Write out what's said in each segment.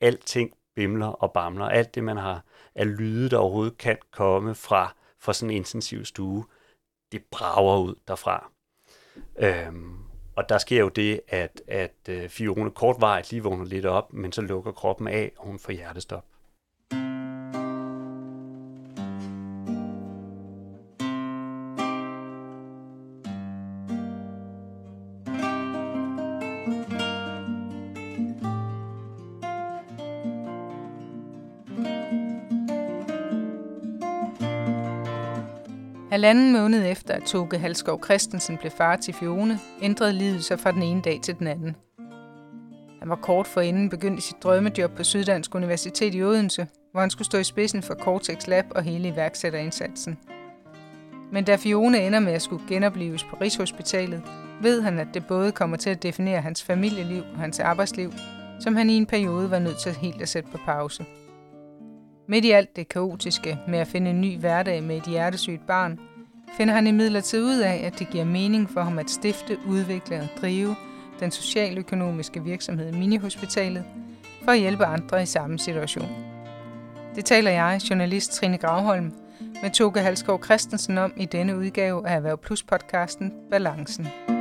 alting bimler og bamler. Alt det, man har af lyde, der overhovedet kan komme fra, fra sådan en intensiv stue, det brager ud derfra. Øhm, og der sker jo det, at, at øh, Fiona kortvarigt lige vågner lidt op, men så lukker kroppen af, og hun får hjertestop. Halvanden måned efter, at Toge Halskov Christensen blev far til Fione, ændrede livet sig fra den ene dag til den anden. Han var kort forinden begyndt i sit drømmejob på Syddansk Universitet i Odense, hvor han skulle stå i spidsen for Cortex Lab og hele iværksætterindsatsen. Men da Fione ender med at skulle genopleves på Rigshospitalet, ved han, at det både kommer til at definere hans familieliv og hans arbejdsliv, som han i en periode var nødt til helt at sætte på pause. Midt i alt det kaotiske med at finde en ny hverdag med et hjertesygt barn, finder han imidlertid ud af, at det giver mening for ham at stifte, udvikle og drive den socialøkonomiske virksomhed Minihospitalet for at hjælpe andre i samme situation. Det taler jeg, journalist Trine Gravholm, med Toke Halskov Christensen om i denne udgave af Erhverv Plus podcasten Balancen.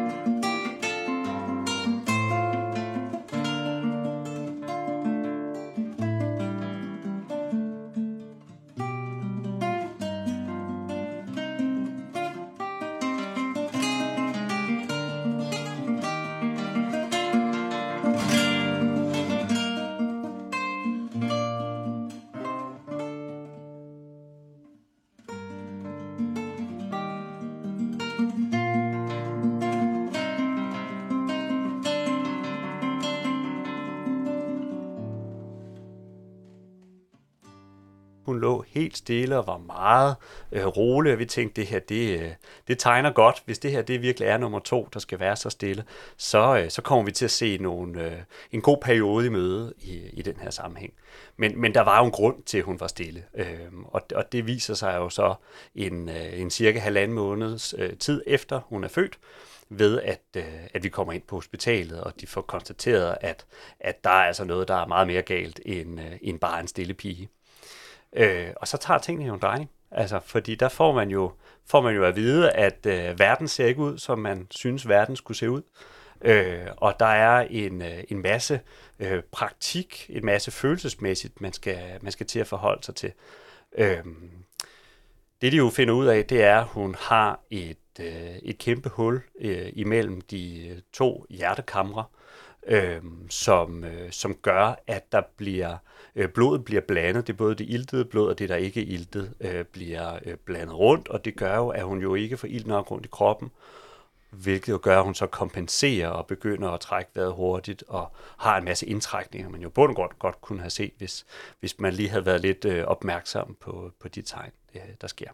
Hun lå helt stille og var meget øh, rolig, og vi tænkte, det her, det, øh, det tegner godt. Hvis det her det virkelig er nummer to, der skal være så stille, så, øh, så kommer vi til at se nogle, øh, en god periode i møde i, i den her sammenhæng. Men, men der var jo en grund til, at hun var stille, øh, og, og det viser sig jo så en, øh, en cirka halvanden måneds øh, tid efter hun er født, ved at, øh, at vi kommer ind på hospitalet, og de får konstateret, at, at der er altså noget, der er meget mere galt end, øh, end bare en stille pige. Øh, og så tager tingene jo en drejning. Altså, fordi der får man jo, får man jo at vide, at øh, verden ser ikke ud, som man synes, verden skulle se ud. Øh, og der er en, øh, en masse øh, praktik, en masse følelsesmæssigt, man skal, man skal til at forholde sig til. Øh, det de jo finder ud af, det er, at hun har et, øh, et kæmpe hul øh, imellem de øh, to hjertekamre, øh, som, øh, som gør, at der bliver øh, blodet bliver blandet. Det er både det iltede blod og det, der ikke er iltet, øh, bliver øh, blandet rundt, og det gør jo, at hun jo ikke får ilt nok rundt i kroppen, hvilket jo gør, at hun så kompenserer og begynder at trække vejret hurtigt og har en masse indtrækninger, man jo bund og godt, godt kunne have set, hvis, hvis man lige havde været lidt øh, opmærksom på, på de tegn, øh, der sker.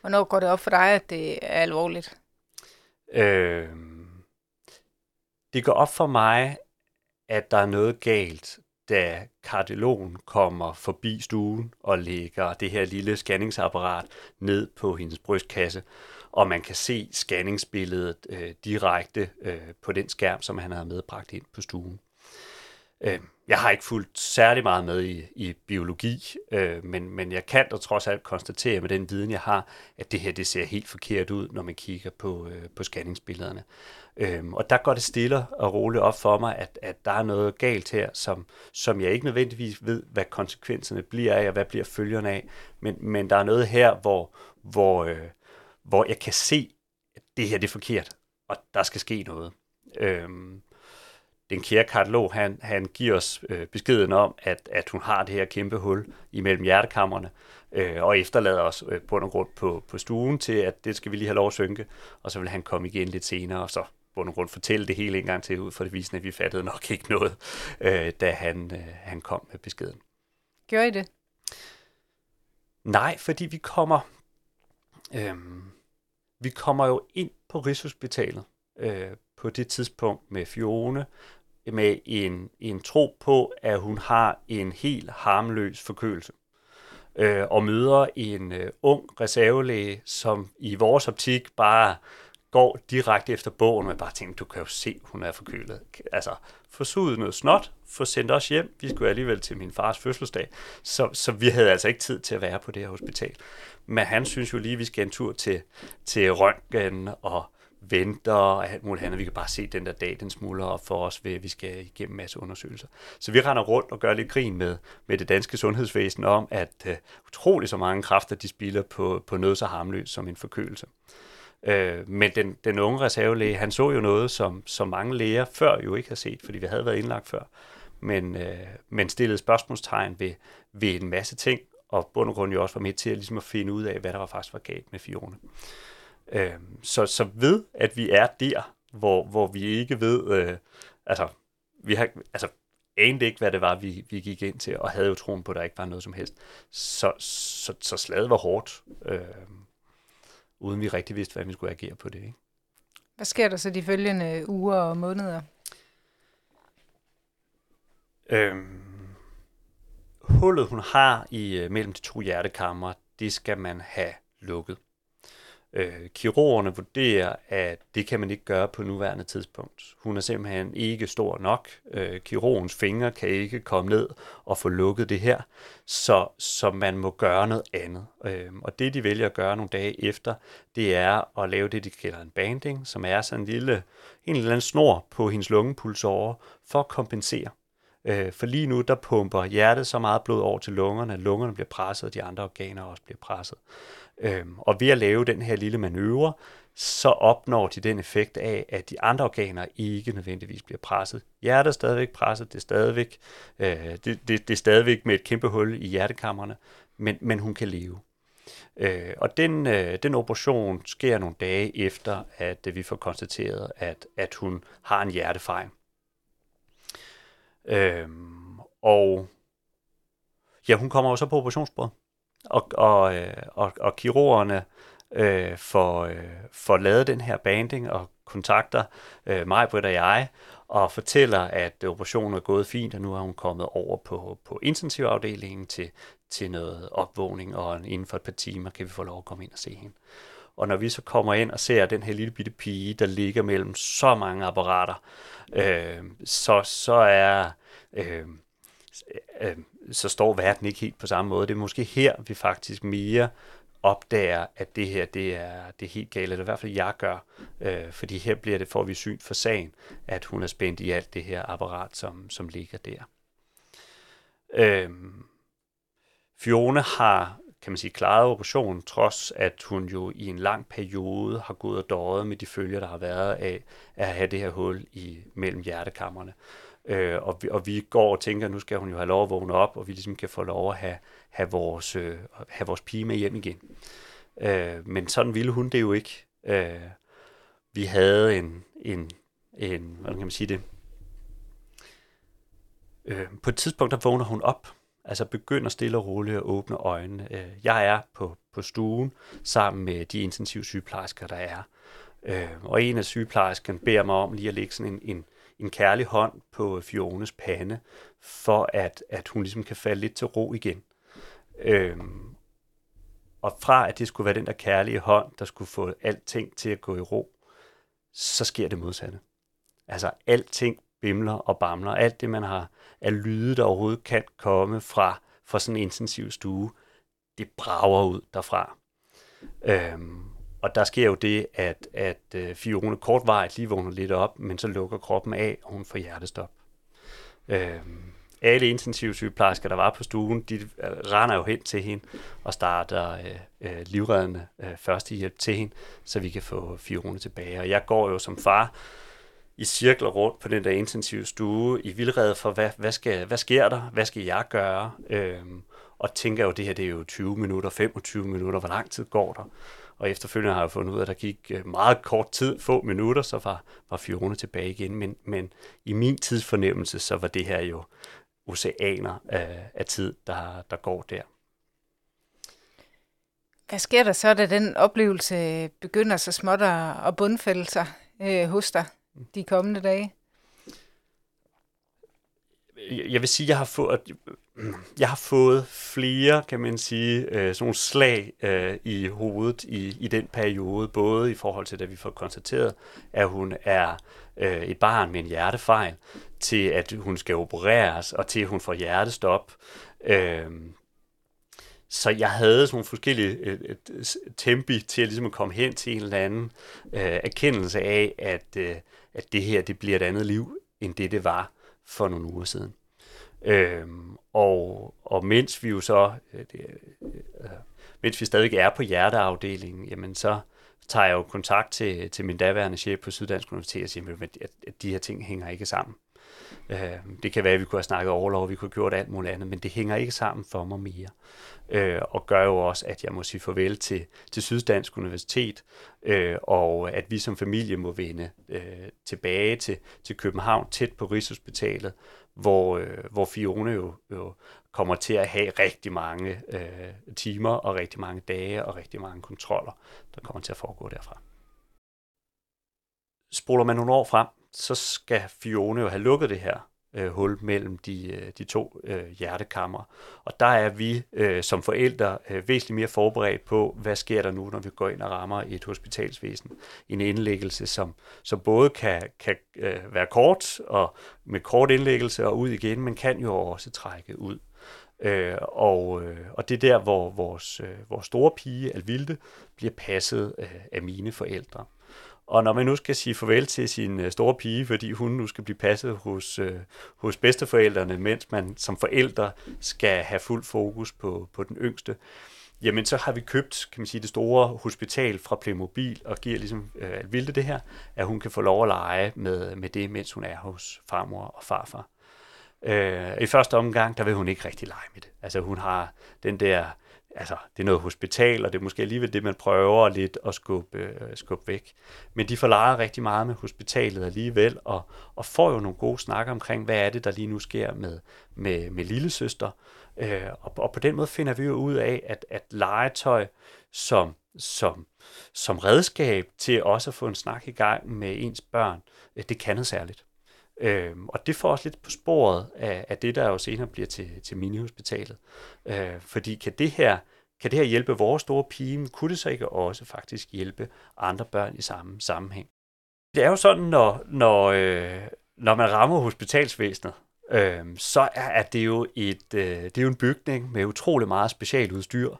Hvornår går det op for dig, at det er alvorligt? Øh, det går op for mig, at der er noget galt, da kardiologen kommer forbi stuen og lægger det her lille scanningsapparat ned på hendes brystkasse, og man kan se scanningsbilledet øh, direkte øh, på den skærm, som han har medbragt ind på stuen. Øh, jeg har ikke fulgt særlig meget med i, i biologi, øh, men, men jeg kan da trods alt konstatere med den viden, jeg har, at det her det ser helt forkert ud, når man kigger på, øh, på scanningsbillederne. Øh, og der går det stille og roligt op for mig, at, at der er noget galt her, som, som jeg ikke nødvendigvis ved, hvad konsekvenserne bliver af, og hvad bliver følgerne af. Men, men der er noget her, hvor, hvor, øh, hvor jeg kan se, at det her det er forkert, og der skal ske noget. Øhm, den kære kardiolog, han, han giver os øh, beskeden om, at, at hun har det her kæmpe hul imellem hjertekammerne, øh, og efterlader os øh, på grund på, på stuen til, at det skal vi lige have lov at synke, og så vil han komme igen lidt senere, og så bund og grund fortælle det hele en gang til ud for det visende, at vi fattede nok ikke noget, øh, da han, øh, han kom med beskeden. Gjorde I det? Nej, fordi vi kommer, øh, vi kommer jo ind på Rigshospitalet øh, på det tidspunkt med Fione, med en, en tro på, at hun har en helt harmløs forkølelse. Øh, og møder en øh, ung reservelæge, som i vores optik bare går direkte efter bogen, og bare tænker, du kan jo se, hun er forkølet. Altså, få suget noget snot, få sendt os hjem. Vi skulle alligevel til min fars fødselsdag, så, så vi havde altså ikke tid til at være på det her hospital. Men han synes jo lige, at vi skal en tur til, til Røntgen og venter og alt muligt andet. Vi kan bare se den der dag, den smuldrer op for os, ved at vi skal igennem en masse undersøgelser. Så vi render rundt og gør lidt grin med, med det danske sundhedsvæsen om, at uh, utrolig så mange kræfter, de spilder på, på noget så harmløst som en forkølelse. Uh, men den, den unge reservelæge, han så jo noget, som, som mange læger før jo ikke har set, fordi vi havde været indlagt før, men, uh, men stillede spørgsmålstegn ved, ved en masse ting, og bund og grund jo også var med til at, ligesom at finde ud af, hvad der var faktisk var galt med Fiona. Øh, så, så ved, at vi er der, hvor, hvor vi ikke ved, øh, altså, vi har, altså, anede ikke, hvad det var, vi, vi gik ind til, og havde jo troen på, at der ikke var noget som helst. Så, så, så slaget var hårdt, øh, uden vi rigtig vidste, hvad vi skulle agere på det. Ikke? Hvad sker der så de følgende uger og måneder? Øhm, hullet, hun har i øh, mellem de to hjertekammer, det skal man have lukket. Øh, kirurgerne vurderer, at det kan man ikke gøre på nuværende tidspunkt. Hun er simpelthen ikke stor nok. Øh, kirurgens fingre kan ikke komme ned og få lukket det her, så, så man må gøre noget andet. Øh, og det, de vælger at gøre nogle dage efter, det er at lave det, de kalder en banding, som er sådan en lille en eller anden snor på hendes lungepulsåre for at kompensere. Øh, for lige nu, der pumper hjertet så meget blod over til lungerne, at lungerne bliver presset, og de andre organer også bliver presset. Øhm, og ved at lave den her lille manøvre, så opnår de den effekt af, at de andre organer ikke nødvendigvis bliver presset. Hjertet er stadigvæk presset, det er stadigvæk, øh, det, det, det er stadigvæk med et kæmpe hul i hjertekammerne, men, men hun kan leve. Øh, og den, øh, den operation sker nogle dage efter, at øh, vi får konstateret, at, at hun har en hjertefejl. Øh, og ja, hun kommer også på operationsbordet og, og, øh, og, og kirurgerne øh, får, øh, får lavet den her banding og kontakter øh, mig, Britt og jeg, og fortæller, at operationen er gået fint, og nu er hun kommet over på, på intensivafdelingen til, til noget opvågning, og inden for et par timer kan vi få lov at komme ind og se hende. Og når vi så kommer ind og ser den her lille bitte pige, der ligger mellem så mange apparater, øh, så, så er øh, Øh, øh, så står verden ikke helt på samme måde. Det er måske her, vi faktisk mere opdager, at det her det er, det er helt galt, eller i hvert fald jeg gør, øh, fordi her bliver det, får vi syn for sagen, at hun er spændt i alt det her apparat, som, som ligger der. Øh, Fiona har, kan man sige, klaret operationen, trods at hun jo i en lang periode har gået og døjet med de følger, der har været af at have det her hul i mellem hjertekammerne. Øh, Øh, og, vi, og vi går og tænker, at nu skal hun jo have lov at vågne op, og vi ligesom kan få lov at have, have, vores, øh, have vores pige med hjem igen. Øh, men sådan ville hun det jo ikke. Øh, vi havde en, en, en, hvordan kan man sige det? Øh, på et tidspunkt, der vågner hun op, altså begynder stille og roligt at åbne øjnene. Øh, jeg er på, på stuen sammen med de intensiv sygeplejersker, der er. Øh, og en af sygeplejerskerne beder mig om lige at lægge sådan en, en, en kærlig hånd på Fiones pande, for at, at hun ligesom kan falde lidt til ro igen. Øhm, og fra at det skulle være den der kærlige hånd, der skulle få alting til at gå i ro, så sker det modsatte. Altså alting bimler og bamler. Alt det, man har af lyde, der overhovedet kan komme fra, fra sådan en intensiv stue, det brager ud derfra. Øhm, og der sker jo det, at, at øh, uh, Fiona kortvarigt lige vågner lidt op, men så lukker kroppen af, og hun får hjertestop. Øh, alle intensive sygeplejersker, der var på stuen, de øh, render jo hen til hende og starter øh, øh, livreddende øh, førstehjælp til hende, så vi kan få Fiona tilbage. Og jeg går jo som far i cirkler rundt på den der intensive stue i vildrede for, hvad, hvad, skal, hvad sker der? Hvad skal jeg gøre? Øh, og tænker jo, det her det er jo 20 minutter, 25 minutter, hvor lang tid går der? Og efterfølgende har jeg fundet ud af, at der gik øh, meget kort tid, få minutter, så var, var Fiona tilbage igen. Men, men i min tidsfornemmelse, så var det her jo oceaner af, af tid, der, der går der. Hvad sker der så, da den oplevelse begynder så småt at bundfælde sig øh, hos dig de kommende dage? Jeg vil sige, at jeg har fået, jeg har fået flere, kan man sige, øh, sådan nogle slag øh, i hovedet i, i den periode, både i forhold til, at vi får konstateret, at hun er øh, et barn med en hjertefejl, til at hun skal opereres, og til at hun får hjertestop. Øh, så jeg havde sådan nogle forskellige øh, tempi til at, ligesom at komme hen til en eller anden øh, erkendelse af, at, øh, at det her det bliver et andet liv, end det det var for nogle uger siden. Øhm, og, og mens vi jo så, øh, det, øh, mens vi stadig er på hjerteafdelingen, jamen så tager jeg jo kontakt til, til min daværende chef på Syddansk Universitet og siger, at, at de her ting hænger ikke sammen. Øh, det kan være, at vi kunne have snakket overlov, vi kunne have gjort alt muligt andet, men det hænger ikke sammen for mig mere. Øh, og gør jo også, at jeg må sige farvel til, til Syddansk Universitet, øh, og at vi som familie må vende øh, tilbage til, til København, tæt på Rigshospitalet, hvor, øh, hvor Fiona jo, jo kommer til at have rigtig mange øh, timer og rigtig mange dage og rigtig mange kontroller, der kommer til at foregå derfra. Spoler man nogle år frem, så skal Fione jo have lukket det her øh, hul mellem de, øh, de to øh, hjertekammer. Og der er vi øh, som forældre øh, væsentligt mere forberedt på, hvad sker der nu, når vi går ind og rammer et hospitalsvæsen. En indlæggelse, som, som både kan, kan øh, være kort og med kort indlæggelse og ud igen, men kan jo også trække ud. Øh, og, øh, og det er der, hvor vores, øh, vores store pige, Alvilde, bliver passet øh, af mine forældre. Og når man nu skal sige farvel til sin øh, store pige, fordi hun nu skal blive passet hos, øh, hos bedsteforældrene, mens man som forældre skal have fuld fokus på, på den yngste, jamen så har vi købt, kan man sige, det store hospital fra Playmobil, og giver ligesom øh, Vilde det her, at hun kan få lov at lege med, med det, mens hun er hos farmor og farfar. Øh, I første omgang, der vil hun ikke rigtig lege med det. Altså hun har den der altså, det er noget hospital, og det er måske alligevel det, man prøver lidt at skubbe, øh, skubbe væk. Men de forlejer rigtig meget med hospitalet alligevel, og, og får jo nogle gode snakker omkring, hvad er det, der lige nu sker med, med, med lillesøster. Øh, og, og på den måde finder vi jo ud af, at, at legetøj som, som, som redskab til også at få en snak i gang med ens børn, øh, det kan noget særligt. Øhm, og det får os lidt på sporet af, af det, der jo senere bliver til, til minihospitalet. Øh, fordi kan det her kan det her hjælpe vores store pige, men kunne det så ikke også faktisk hjælpe andre børn i samme sammenhæng? Det er jo sådan, når, når, øh, når man rammer hospitalsvæsenet, øh, så er, er det jo et øh, det er jo en bygning med utrolig meget specialudstyr,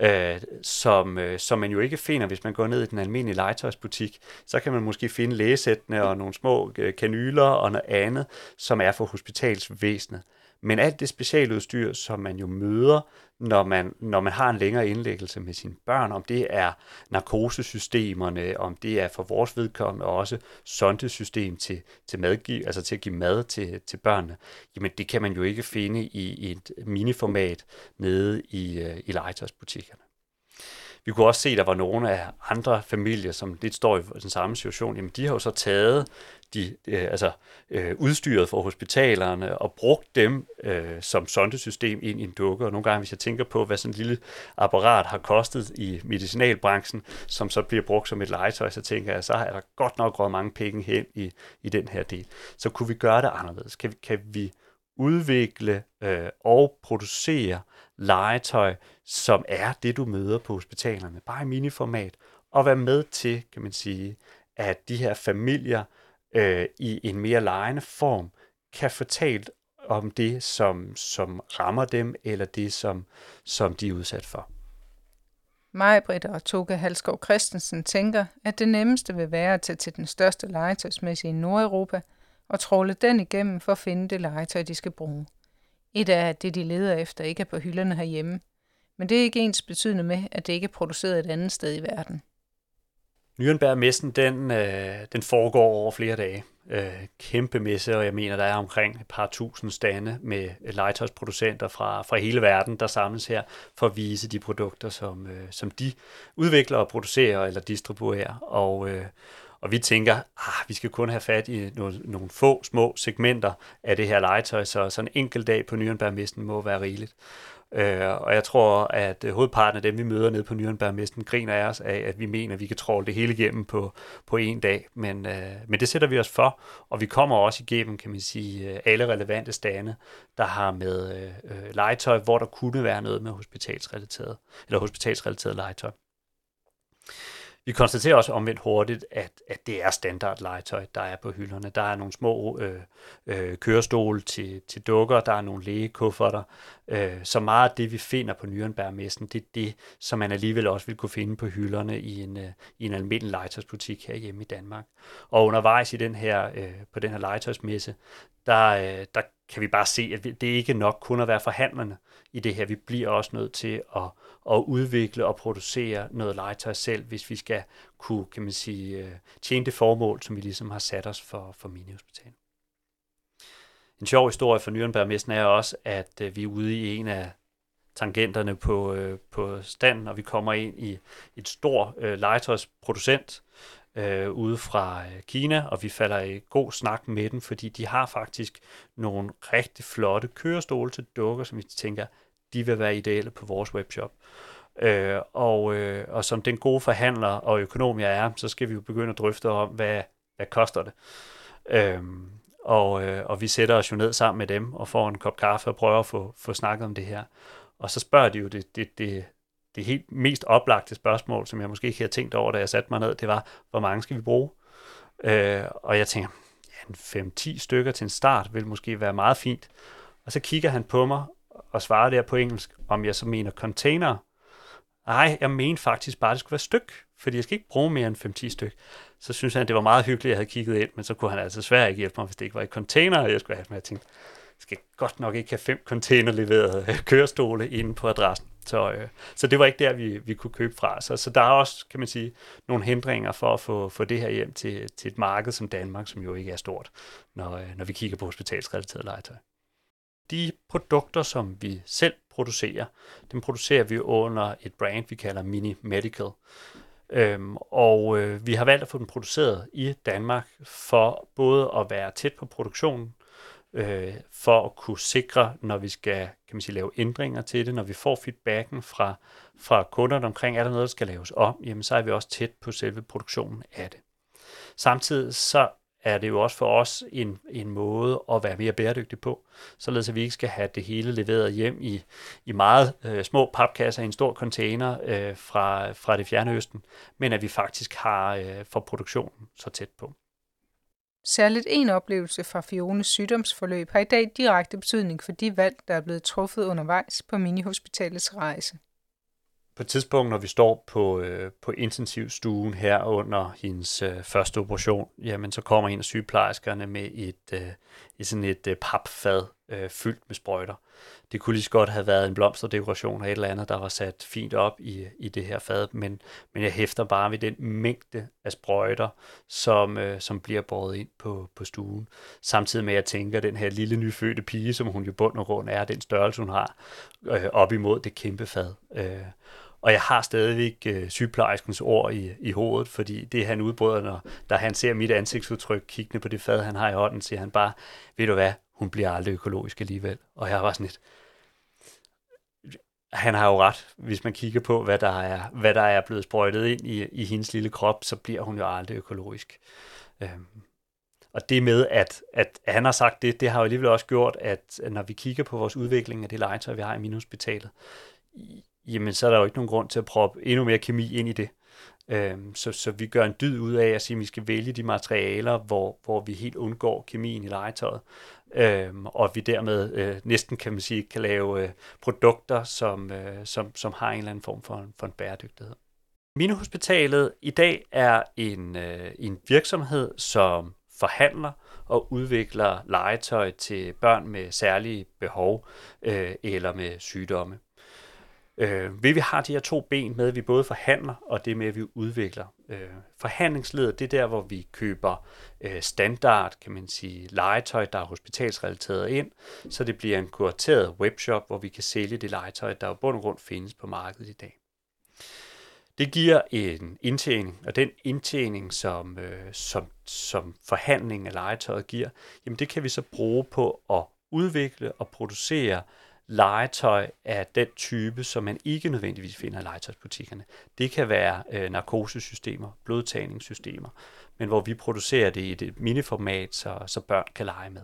øh, som, øh, som man jo ikke finder, hvis man går ned i den almindelige legetøjsbutik. Så kan man måske finde lægesættene og nogle små øh, kanyler og noget andet, som er for hospitalsvæsenet. Men alt det specialudstyr, som man jo møder, når man, når man har en længere indlæggelse med sine børn, om det er narkosesystemerne, om det er for vores vedkommende også sondesystem til, til, madgiv, altså til at give mad til, til børnene, jamen det kan man jo ikke finde i, i et miniformat nede i, øh, i legetøjsbutikkerne. Vi kunne også se, at der var nogle af andre familier, som lidt står i den samme situation. Jamen, de har jo så taget de, øh, altså, øh, udstyret for hospitalerne og brugt dem øh, som sondesystem ind i en dukke. Og nogle gange, hvis jeg tænker på, hvad sådan et lille apparat har kostet i medicinalbranchen, som så bliver brugt som et legetøj, så tænker jeg, så er der godt nok råd mange penge hen i, i den her del. Så kunne vi gøre det anderledes? Kan, vi, kan vi udvikle øh, og producere legetøj, som er det, du møder på hospitalerne, bare i miniformat, og være med til, kan man sige, at de her familier øh, i en mere lejende form kan fortælle om det, som, som rammer dem, eller det, som, som de er udsat for. Majbrit og Toke Halskov Christensen tænker, at det nemmeste vil være at tage til den største legetøjsmæssige i Nordeuropa og tråle den igennem for at finde det legetøj, de skal bruge. Et af det, de leder efter, ikke er på hylderne herhjemme, men det er ikke ens betydende med, at det ikke er produceret et andet sted i verden. Nürnberg-messen, den, øh, den foregår over flere dage. Øh, kæmpe messe, og jeg mener, der er omkring et par tusind stande med legetøjsproducenter fra, fra hele verden, der samles her for at vise de produkter, som, øh, som de udvikler og producerer eller distribuerer. Og, øh, og vi tænker, ah, vi skal kun have fat i nogle, nogle få små segmenter af det her legetøj, så sådan en enkelt dag på Nürnberg-messen må være rigeligt. Øh, og jeg tror, at øh, hovedparten af dem, vi møder nede på Nürnbergmesten, griner af os af, at vi mener, at vi kan tråle det hele igennem på, på en dag. Men, øh, men det sætter vi os for, og vi kommer også igennem, kan man sige, øh, alle relevante stande, der har med øh, øh, legetøj, hvor der kunne være noget med hospitalsrelateret, eller hospitalsrelateret legetøj. Vi konstaterer også omvendt hurtigt, at, at det er standard legetøj, der er på hylderne. Der er nogle små øh, øh, kørestole til, til dukker, der er nogle lægekufferter. Øh, så meget af det, vi finder på Nürnberg-messen, det er det, som man alligevel også vil kunne finde på hylderne i en, øh, i en almindelig legetøjsbutik her hjemme i Danmark. Og undervejs i den her, øh, på den her legetøjsmesse, der, øh, der kan vi bare se, at det er ikke nok kun at være forhandlerne i det her. Vi bliver også nødt til at, at udvikle og producere noget legetøj selv, hvis vi skal kunne, kan man sige, øh, tjene det formål, som vi ligesom har sat os for, for minihospitalet. En sjov historie for Nürnberg-messen er også, at øh, vi er ude i en af tangenterne på, øh, på standen, og vi kommer ind i et stort øh, legetøjsproducent, øh, ude fra øh, Kina, og vi falder i god snak med dem, fordi de har faktisk nogle rigtig flotte kørestole til dukker, som vi tænker, de vil være ideelle på vores webshop. Øh, og, øh, og som den gode forhandler og økonom jeg er, så skal vi jo begynde at drøfte om, hvad, hvad koster det. Øh, og, øh, og vi sætter os jo ned sammen med dem og får en kop kaffe og prøver at få, få snakket om det her. Og så spørger de jo det, det, det, det helt mest oplagte spørgsmål, som jeg måske ikke havde tænkt over, da jeg satte mig ned, det var, hvor mange skal vi bruge? Øh, og jeg tænker, ja, 5-10 stykker til en start vil måske være meget fint. Og så kigger han på mig og svarer der på engelsk, om jeg så mener container. Nej, jeg mener faktisk bare, at det skulle være styk, fordi jeg skal ikke bruge mere end 5-10 styk. Så synes han, det var meget hyggeligt, at jeg havde kigget ind, men så kunne han altså svært ikke hjælpe mig, hvis det ikke var i container, jeg skulle have. Men jeg tænkte, skal godt nok ikke have fem container leveret øh, kørestole inde på adressen. Så, øh, så det var ikke der, vi, vi kunne købe fra. Så, så der er også, kan man sige, nogle hindringer for at få, få det her hjem til, til et marked som Danmark, som jo ikke er stort, når, øh, når vi kigger på hospitalsrelateret legetøj. De produkter, som vi selv producerer, dem producerer vi under et brand, vi kalder Mini Medical. Øhm, og øh, vi har valgt at få den produceret i Danmark for både at være tæt på produktionen, øh, for at kunne sikre, når vi skal kan man sige, lave ændringer til det, når vi får feedbacken fra, fra kunderne omkring, er der noget, der skal laves om, jamen så er vi også tæt på selve produktionen af det. Samtidig så er det jo også for os en, en måde at være mere bæredygtig på, således at vi ikke skal have det hele leveret hjem i, i meget øh, små papkasser i en stor container øh, fra, fra det fjerne østen, men at vi faktisk har øh, for produktionen så tæt på. Særligt en oplevelse fra Fiones sygdomsforløb har i dag direkte betydning for de valg, der er blevet truffet undervejs på minihospitalets rejse. På et tidspunkt, når vi står på, øh, på intensivstuen her under hendes øh, første operation, jamen så kommer en af sygeplejerskerne med et, øh, et sådan et øh, papfad øh, fyldt med sprøjter. Det kunne lige så godt have været en blomsterdekoration eller et eller andet, der var sat fint op i, i det her fad, men, men jeg hæfter bare ved den mængde af sprøjter, som, øh, som bliver båret ind på, på stuen. Samtidig med, at jeg tænker, at den her lille nyfødte pige, som hun jo bund og grund er, den størrelse, hun har, øh, op imod det kæmpe fad. Øh, og jeg har stadigvæk øh, sygeplejerskens ord i, i hovedet, fordi det han udbryder, når da han ser mit ansigtsudtryk kiggende på det fad, han har i hånden, siger han bare, ved du hvad, hun bliver aldrig økologisk alligevel. Og jeg var sådan lidt, han har jo ret. Hvis man kigger på, hvad der er, hvad der er blevet sprøjtet ind i, i hendes lille krop, så bliver hun jo aldrig økologisk. Øhm, og det med, at, at han har sagt det, det har jo alligevel også gjort, at når vi kigger på vores udvikling af det legetøj, vi har i Minhospitalet, jamen så er der jo ikke nogen grund til at proppe endnu mere kemi ind i det. Øhm, så, så vi gør en dyd ud af at sige, at vi skal vælge de materialer, hvor, hvor vi helt undgår kemien i legetøjet. Øhm, og vi dermed øh, næsten kan man sige, kan lave øh, produkter, som, øh, som, som har en eller anden form for, for en bæredygtighed. Minehospitalet i dag er en, øh, en virksomhed, som forhandler og udvikler legetøj til børn med særlige behov øh, eller med sygdomme. Øh, ved vi har de her to ben med, at vi både forhandler, og det med, at vi udvikler. Øh, forhandlingsledet, det er der, hvor vi køber øh, standard, kan man sige, legetøj, der er hospitalsrelateret ind, så det bliver en kurateret webshop, hvor vi kan sælge det legetøj, der jo bund og grund findes på markedet i dag. Det giver en indtjening, og den indtjening, som, øh, som, som forhandling af legetøjet giver, jamen det kan vi så bruge på at udvikle og producere legetøj af den type, som man ikke nødvendigvis finder i legetøjsbutikkerne. Det kan være øh, narkosesystemer, blodtagningssystemer, men hvor vi producerer det i et miniformat, så, så børn kan lege med.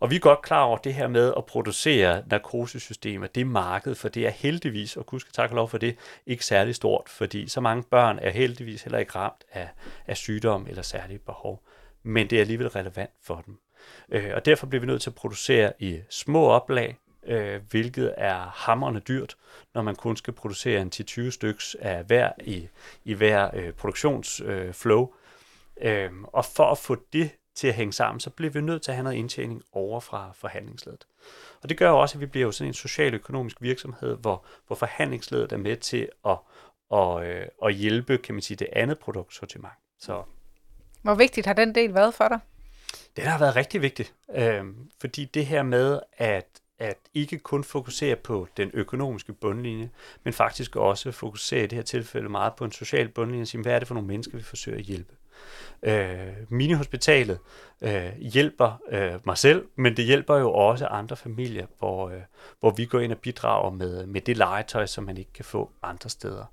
Og vi er godt klar over det her med at producere narkosesystemer, det marked, for det er heldigvis, og gud skal takke lov for det, ikke særlig stort, fordi så mange børn er heldigvis heller ikke ramt af, af sygdom eller særlige behov. Men det er alligevel relevant for dem. Øh, og derfor bliver vi nødt til at producere i små oplag, øh, hvilket er hammerende dyrt, når man kun skal producere en 10-20 styks af hver i, i hver øh, produktionsflow. Øh, og for at få det til at hænge sammen, så bliver vi nødt til at have noget indtjening over fra forhandlingsledet. Og det gør også, at vi bliver jo sådan en socialøkonomisk virksomhed, hvor, hvor forhandlingsledet er med til at, at, øh, at hjælpe, kan man sige, det andet produktsortiment. Så. Hvor vigtigt har den del været for dig? Det har været rigtig vigtigt, øh, fordi det her med at at ikke kun fokusere på den økonomiske bundlinje, men faktisk også fokusere i det her tilfælde meget på en social bundlinje, og sige, hvad er det for nogle mennesker, vi forsøger at hjælpe. Øh, Minihospitalet øh, hjælper øh, mig selv, men det hjælper jo også andre familier, hvor, øh, hvor vi går ind og bidrager med, med det legetøj, som man ikke kan få andre steder.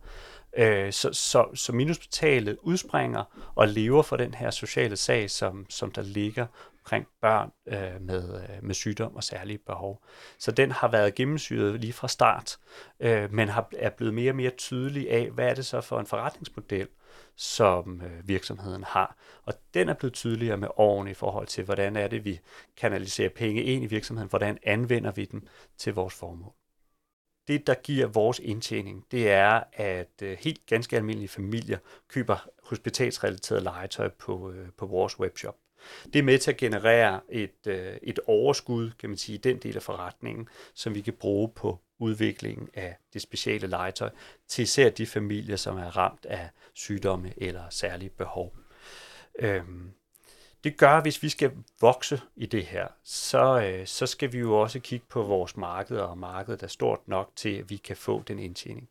Øh, så, så, så Minihospitalet udspringer og lever for den her sociale sag, som, som der ligger omkring børn øh, med, øh, med sygdom og særlige behov. Så den har været gennemsyret lige fra start, øh, men har, er blevet mere og mere tydelig af, hvad er det så for en forretningsmodel, som øh, virksomheden har. Og den er blevet tydeligere med årene i forhold til, hvordan er det, vi kanaliserer penge ind i virksomheden, hvordan anvender vi dem til vores formål. Det, der giver vores indtjening, det er, at øh, helt ganske almindelige familier køber hospitalsrelateret legetøj på, øh, på vores webshop. Det er med til at generere et, øh, et overskud, kan man sige, i den del af forretningen, som vi kan bruge på udviklingen af det speciale legetøj til især de familier, som er ramt af sygdomme eller særlige behov. Øhm, det gør, at hvis vi skal vokse i det her, så, øh, så skal vi jo også kigge på vores marked, og markedet er stort nok til, at vi kan få den indtjening.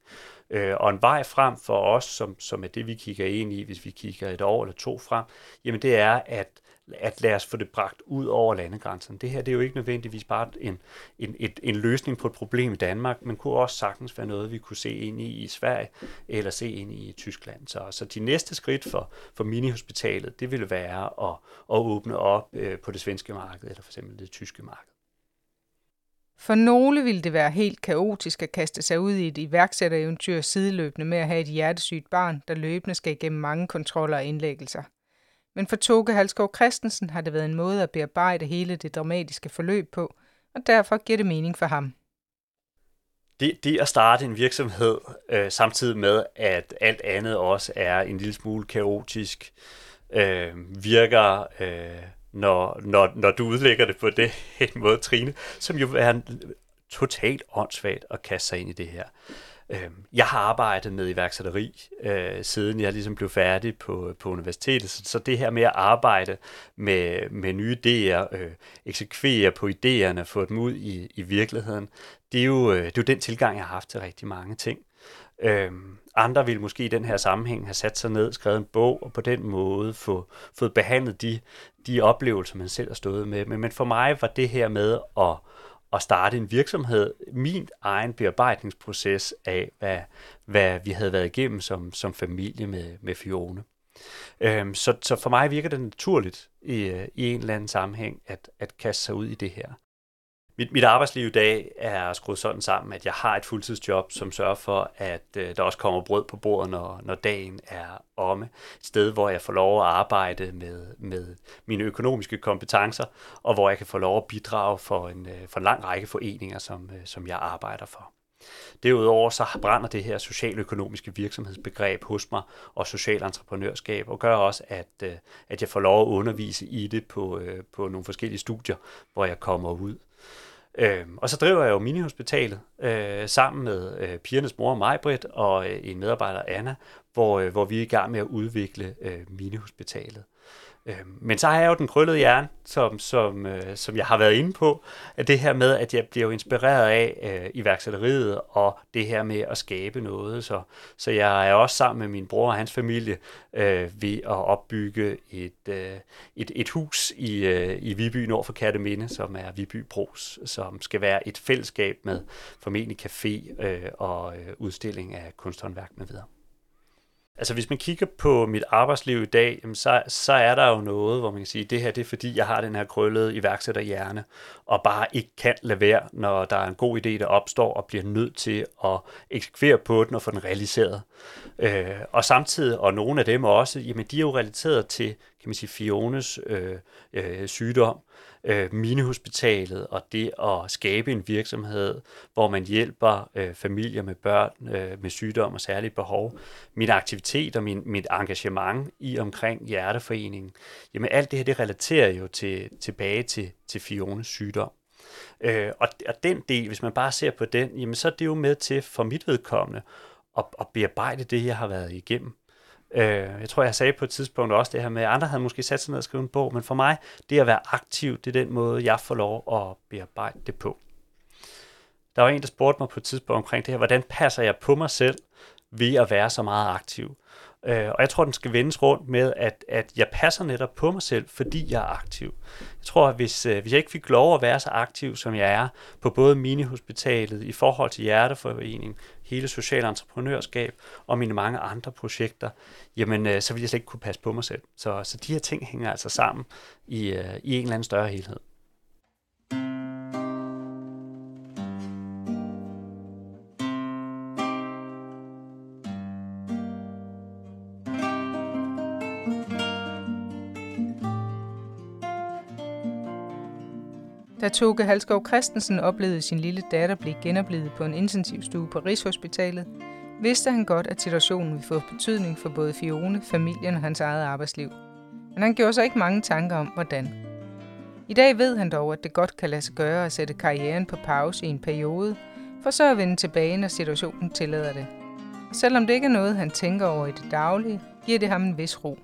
Øh, og en vej frem for os, som, som er det, vi kigger ind i, hvis vi kigger et år eller to frem, jamen det er, at at lad os få det bragt ud over landegrænserne. Det her det er jo ikke nødvendigvis bare en, en, et, en løsning på et problem i Danmark, men kunne også sagtens være noget, vi kunne se ind i i Sverige eller se ind i, i Tyskland. Så, så de næste skridt for, for minihospitalet, det ville være at, at åbne op øh, på det svenske marked eller for eksempel det tyske marked. For nogle ville det være helt kaotisk at kaste sig ud i et iværksættereventyr sideløbende med at have et hjertesygt barn, der løbende skal igennem mange kontroller og indlæggelser. Men for Toge Halskov Christensen har det været en måde at bearbejde hele det dramatiske forløb på, og derfor giver det mening for ham. Det, det at starte en virksomhed, øh, samtidig med, at alt andet også er en lille smule kaotisk, øh, virker, øh, når, når, når du udlægger det på det en måde, Trine, som jo er totalt åndssvagt at kaste sig ind i det her. Øh, jeg har arbejdet med iværksætteri, øh, siden jeg ligesom blev færdig på, på universitetet, så, så det her med at arbejde med, med nye idéer, øh, eksekvere på idéerne, få dem ud i, i virkeligheden, det er, jo, øh, det er jo den tilgang, jeg har haft til rigtig mange ting. Øhm, andre vil måske i den her sammenhæng have sat sig ned, skrevet en bog, og på den måde få, fået behandlet de, de oplevelser, man selv har stået med. Men, men for mig var det her med at at starte en virksomhed, min egen bearbejdningsproces af, hvad, hvad vi havde været igennem som, som familie med, med Fione. Øhm, så, så for mig virker det naturligt i, øh, i en eller anden sammenhæng at, at kaste sig ud i det her. Mit, mit arbejdsliv i dag er skruet sådan sammen, at jeg har et fuldtidsjob, som sørger for, at øh, der også kommer brød på bordet, når, når dagen er omme. Et sted, hvor jeg får lov at arbejde med, med mine økonomiske kompetencer, og hvor jeg kan få lov at bidrage for en, øh, for en lang række foreninger, som, øh, som jeg arbejder for. Derudover så brænder det her socialøkonomiske virksomhedsbegreb hos mig, og social entreprenørskab, og gør også, at, øh, at jeg får lov at undervise i det på, øh, på nogle forskellige studier, hvor jeg kommer ud. Øh, og så driver jeg jo Minihospitalet øh, sammen med øh, pigernes mor Majbrit og øh, en medarbejder Anna, hvor, øh, hvor vi er i gang med at udvikle øh, Minihospitalet. Øh, men så har jeg jo den krøllede hjerne, som, som, øh, som jeg har været inde på, at det her med, at jeg bliver inspireret af øh, iværksætteriet og det her med at skabe noget. Så, så jeg er også sammen med min bror og hans familie øh, ved at opbygge et, øh, et, et hus i, øh, i Viby nord for Katteminde, som er Viby Bros, som skal være et fællesskab med formentlig café øh, og øh, udstilling af kunsthåndværk med videre. Altså hvis man kigger på mit arbejdsliv i dag, jamen, så, så er der jo noget, hvor man kan sige, det her det er fordi, jeg har den her krøllede iværksætterhjerne, og bare ikke kan lade være, når der er en god idé, der opstår, og bliver nødt til at eksekvere på den og få den realiseret. Øh, og samtidig, og nogle af dem også, jamen de er jo relateret til, kan man sige, Fiones øh, øh, sygdom, øh, minihospitalet og det at skabe en virksomhed, hvor man hjælper øh, familier med børn øh, med sygdom og særlige behov. Min aktivitet og min, mit engagement i omkring Hjerteforeningen, jamen alt det her, det relaterer jo til, tilbage til, til Fiones sygdom. Øh, og, og den del, hvis man bare ser på den, jamen så er det jo med til for mit vedkommende at, at bearbejde det, jeg har været igennem. Øh, jeg tror, jeg sagde på et tidspunkt også det her med, at andre havde måske sat sig ned og skrevet en bog, men for mig, det at være aktiv, det er den måde, jeg får lov at bearbejde det på. Der var en, der spurgte mig på et tidspunkt omkring det her, hvordan passer jeg på mig selv ved at være så meget aktiv? Øh, og jeg tror, den skal vendes rundt med, at, at jeg passer netop på mig selv, fordi jeg er aktiv. Jeg tror, at hvis, øh, hvis jeg ikke fik lov at være så aktiv, som jeg er, på både mini-hospitalet, i forhold til Hjerteforeningen, hele social entreprenørskab og mine mange andre projekter, jamen øh, så ville jeg slet ikke kunne passe på mig selv. Så, så de her ting hænger altså sammen i, øh, i en eller anden større helhed. Da Toge Halskov Christensen oplevede sin lille datter blive genoplevet på en intensivstue på Rigshospitalet, vidste han godt, at situationen ville få betydning for både Fione, familien og hans eget arbejdsliv. Men han gjorde sig ikke mange tanker om, hvordan. I dag ved han dog, at det godt kan lade sig gøre at sætte karrieren på pause i en periode, for så at vende tilbage, når situationen tillader det. Selvom det ikke er noget, han tænker over i det daglige, giver det ham en vis ro.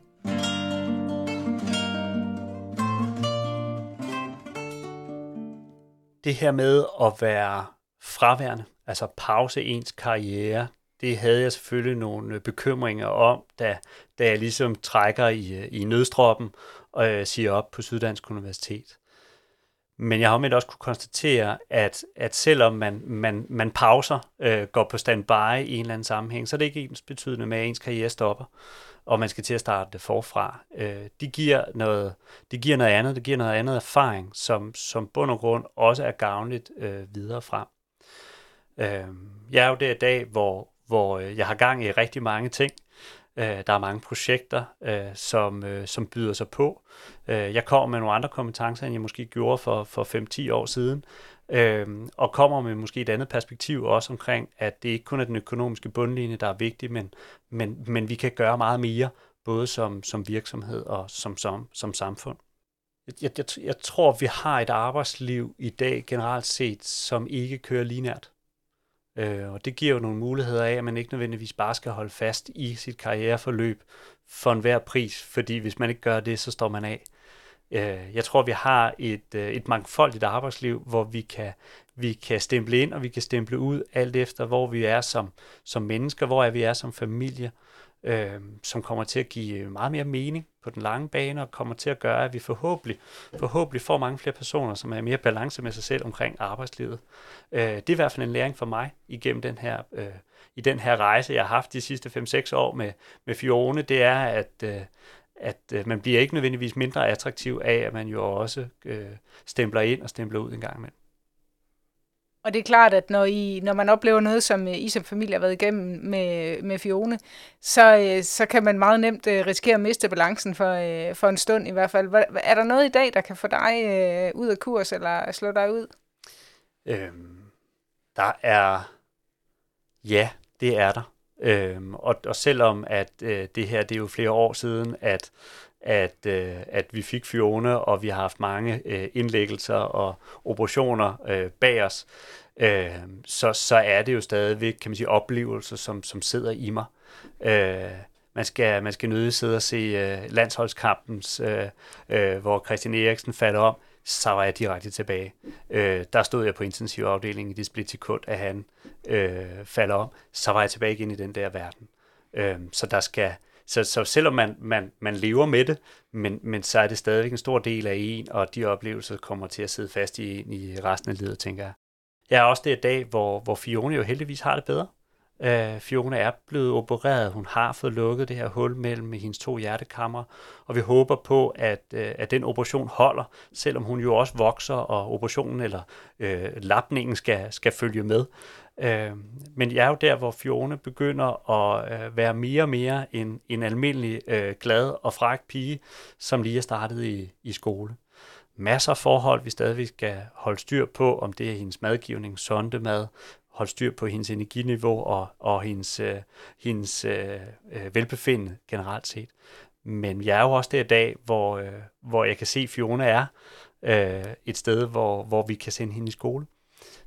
Det her med at være fraværende, altså pause ens karriere, det havde jeg selvfølgelig nogle øh, bekymringer om, da, da jeg ligesom trækker i, øh, i nødstroppen og øh, siger op på Syddansk Universitet. Men jeg har omvendt også kunne konstatere, at, at selvom man, man, man pauser, øh, går på standby i en eller anden sammenhæng, så er det ikke ens betydende med, at ens karriere stopper og man skal til at starte det forfra. Øh, det, giver noget, det giver noget andet, det giver noget andet erfaring, som, som bund og grund også er gavnligt øh, videre frem. Øh, jeg er jo der i dag, hvor, hvor øh, jeg har gang i rigtig mange ting. Øh, der er mange projekter, øh, som, øh, som byder sig på. Øh, jeg kommer med nogle andre kompetencer, end jeg måske gjorde for, for 5-10 år siden, øh, og kommer med måske et andet perspektiv også omkring, at det ikke kun er den økonomiske bundlinje, der er vigtig, men, men, men vi kan gøre meget mere, både som, som virksomhed og som, som, som samfund. Jeg, jeg, jeg tror, vi har et arbejdsliv i dag generelt set, som ikke kører linært. Øh, og det giver jo nogle muligheder af, at man ikke nødvendigvis bare skal holde fast i sit karriereforløb for enhver pris, fordi hvis man ikke gør det, så står man af. Øh, jeg tror, vi har et, øh, et mangfoldigt arbejdsliv, hvor vi kan, vi kan stemple ind, og vi kan stemple ud, alt efter, hvor vi er som, som mennesker, hvor er vi er som familie, øh, som kommer til at give meget mere mening på den lange bane, og kommer til at gøre, at vi forhåbentlig, forhåbentlig får mange flere personer, som er mere balance med sig selv omkring arbejdslivet. Øh, det er i hvert fald en læring for mig igennem den her, øh, i den her rejse, jeg har haft de sidste 5-6 år med, med Fione, det er, at, øh, at øh, man bliver ikke nødvendigvis mindre attraktiv af, at man jo også øh, stempler ind og stempler ud en gang imellem. Og det er klart, at når, I, når man oplever noget, som I som familie har været igennem med, med Fione, så, øh, så kan man meget nemt øh, risikere at miste balancen for, øh, for en stund i hvert fald. Er der noget i dag, der kan få dig ud af kurs, eller slå dig ud? Øhm, der er... Ja, det er der. Øhm, og, og selvom at øh, det her, det er jo flere år siden, at, at, øh, at vi fik Fiona, og vi har haft mange øh, indlæggelser og operationer øh, bag os, øh, så, så er det jo stadigvæk, kan man sige, oplevelser, som, som sidder i mig. Øh, man skal, man skal nødig sidde og se øh, landsholdskampens, øh, øh, hvor Christian Eriksen falder om, så var jeg direkte tilbage. Øh, der stod jeg på intensivafdelingen i det splitsekund, at han øh, falder om, så var jeg tilbage igen i den der verden. Øh, så der skal, så, så selvom man, man, man lever med det, men, men så er det stadigvæk en stor del af en, og de oplevelser kommer til at sidde fast i en i resten af livet, tænker jeg. Jeg er også det dag, hvor, hvor Fiona jo heldigvis har det bedre. Øh, Fiona er blevet opereret. Hun har fået lukket det her hul mellem hendes to hjertekammer, og vi håber på, at, øh, at den operation holder, selvom hun jo også vokser, og operationen eller øh, lapningen skal, skal følge med. Øh, men jeg er jo der, hvor Fiona begynder at øh, være mere og mere en, en almindelig øh, glad og fræk pige, som lige er startet i, i skole masser af forhold, vi stadigvæk skal holde styr på, om det er hendes madgivning, sondemad, holde styr på hendes energiniveau og, og hendes, øh, hendes øh, øh, velbefindende generelt set. Men jeg er jo også der i dag, hvor, øh, hvor jeg kan se, at Fiona er øh, et sted, hvor, hvor vi kan sende hende i skole.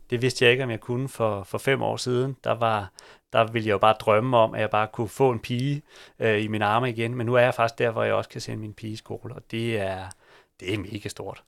Det vidste jeg ikke, om jeg kunne for, for fem år siden. Der, var, der ville jeg jo bare drømme om, at jeg bare kunne få en pige øh, i mine arme igen. Men nu er jeg faktisk der, hvor jeg også kan sende min pige i skole, og det er, det er mega stort.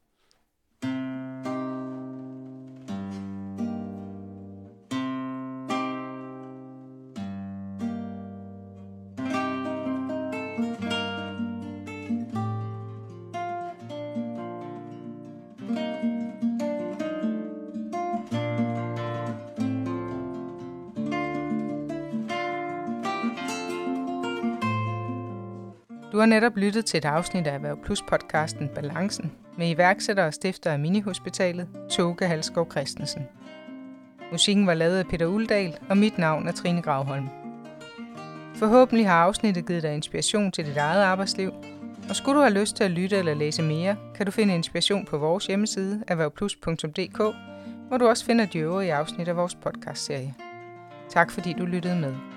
Netop lyttet til et afsnit af Erhverv Plus podcasten Balancen med iværksætter og stifter af Minihospitalet, Toge Halskov Christensen. Musikken var lavet af Peter Uldal, og mit navn er Trine Gravholm. Forhåbentlig har afsnittet givet dig inspiration til dit eget arbejdsliv, og skulle du have lyst til at lytte eller læse mere, kan du finde inspiration på vores hjemmeside erhvervplus.dk, hvor du også finder de øvrige afsnit af vores podcastserie. Tak fordi du lyttede med.